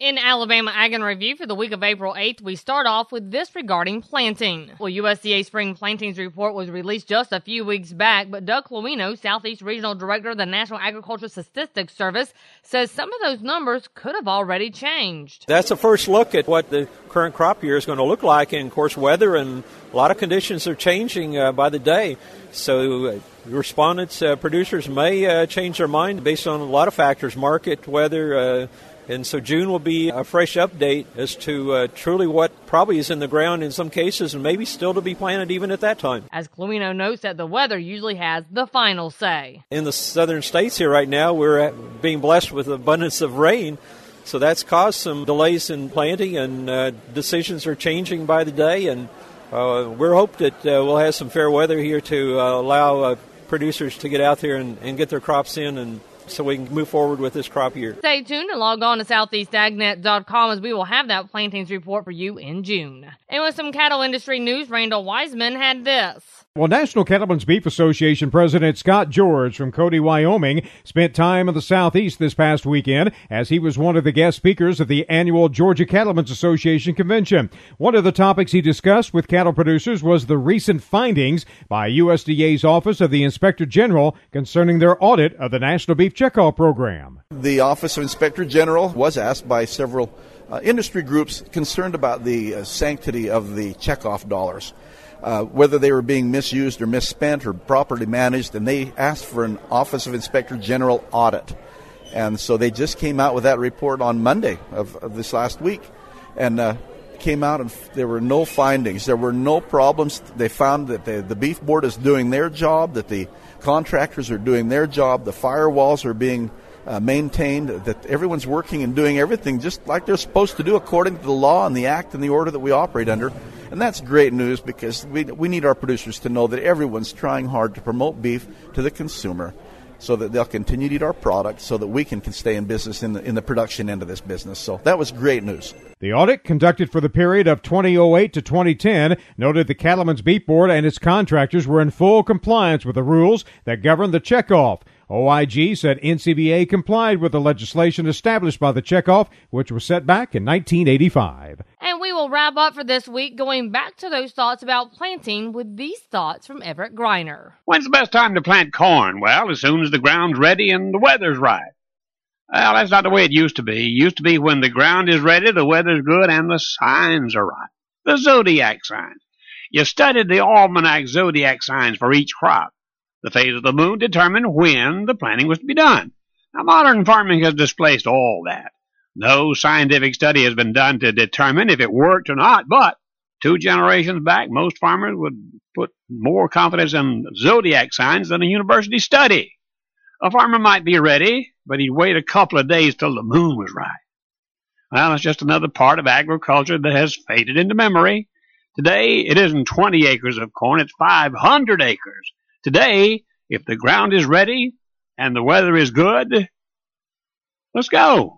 In Alabama Ag in Review for the week of April 8th, we start off with this regarding planting. Well, USDA Spring Plantings Report was released just a few weeks back, but Doug Kleweno, Southeast Regional Director of the National Agricultural Statistics Service, says some of those numbers could have already changed. That's a first look at what the current crop year is going to look like, and of course, weather and a lot of conditions are changing uh, by the day. So, uh, respondents, uh, producers may uh, change their mind based on a lot of factors market, weather, uh, and so June will be a fresh update as to uh, truly what probably is in the ground in some cases and maybe still to be planted even at that time. As Kleweno notes that the weather usually has the final say. In the southern states here right now, we're being blessed with abundance of rain. So that's caused some delays in planting and uh, decisions are changing by the day. And uh, we're hope that uh, we'll have some fair weather here to uh, allow uh, producers to get out there and, and get their crops in and so we can move forward with this crop year. Stay tuned and log on to southeastagnet.com as we will have that plantings report for you in June. And with some cattle industry news, Randall Weiseman had this. Well, National Cattlemen's Beef Association President Scott George from Cody, Wyoming, spent time in the Southeast this past weekend as he was one of the guest speakers of the annual Georgia Cattlemen's Association convention. One of the topics he discussed with cattle producers was the recent findings by USDA's Office of the Inspector General concerning their audit of the National Beef Checkoff Program. The Office of Inspector General was asked by several uh, industry groups concerned about the uh, sanctity of the checkoff dollars uh, whether they were being misused or misspent or properly managed, and they asked for an Office of Inspector General audit. And so they just came out with that report on Monday of, of this last week, and uh, came out and f- there were no findings. There were no problems. They found that the, the beef board is doing their job, that the contractors are doing their job, the firewalls are being uh, maintained, that everyone's working and doing everything just like they're supposed to do according to the law and the act and the order that we operate under. And that's great news because we, we need our producers to know that everyone's trying hard to promote beef to the consumer so that they'll continue to eat our product so that we can, can stay in business in the, in the production end of this business. So that was great news. The audit conducted for the period of 2008 to 2010 noted the Cattlemen's Beef Board and its contractors were in full compliance with the rules that govern the checkoff. OIG said NCBA complied with the legislation established by the checkoff, which was set back in 1985. Wrap up for this week going back to those thoughts about planting with these thoughts from Everett Griner. When's the best time to plant corn? Well, as soon as the ground's ready and the weather's right. Well, that's not the way it used to be. It used to be when the ground is ready, the weather's good, and the signs are right. The zodiac signs. You studied the almanac zodiac signs for each crop. The phase of the moon determined when the planting was to be done. Now, modern farming has displaced all that. No scientific study has been done to determine if it worked or not, but two generations back, most farmers would put more confidence in zodiac signs than a university study. A farmer might be ready, but he'd wait a couple of days till the moon was right. Well, it's just another part of agriculture that has faded into memory. Today, it isn't 20 acres of corn, it's 500 acres. Today, if the ground is ready and the weather is good, let's go.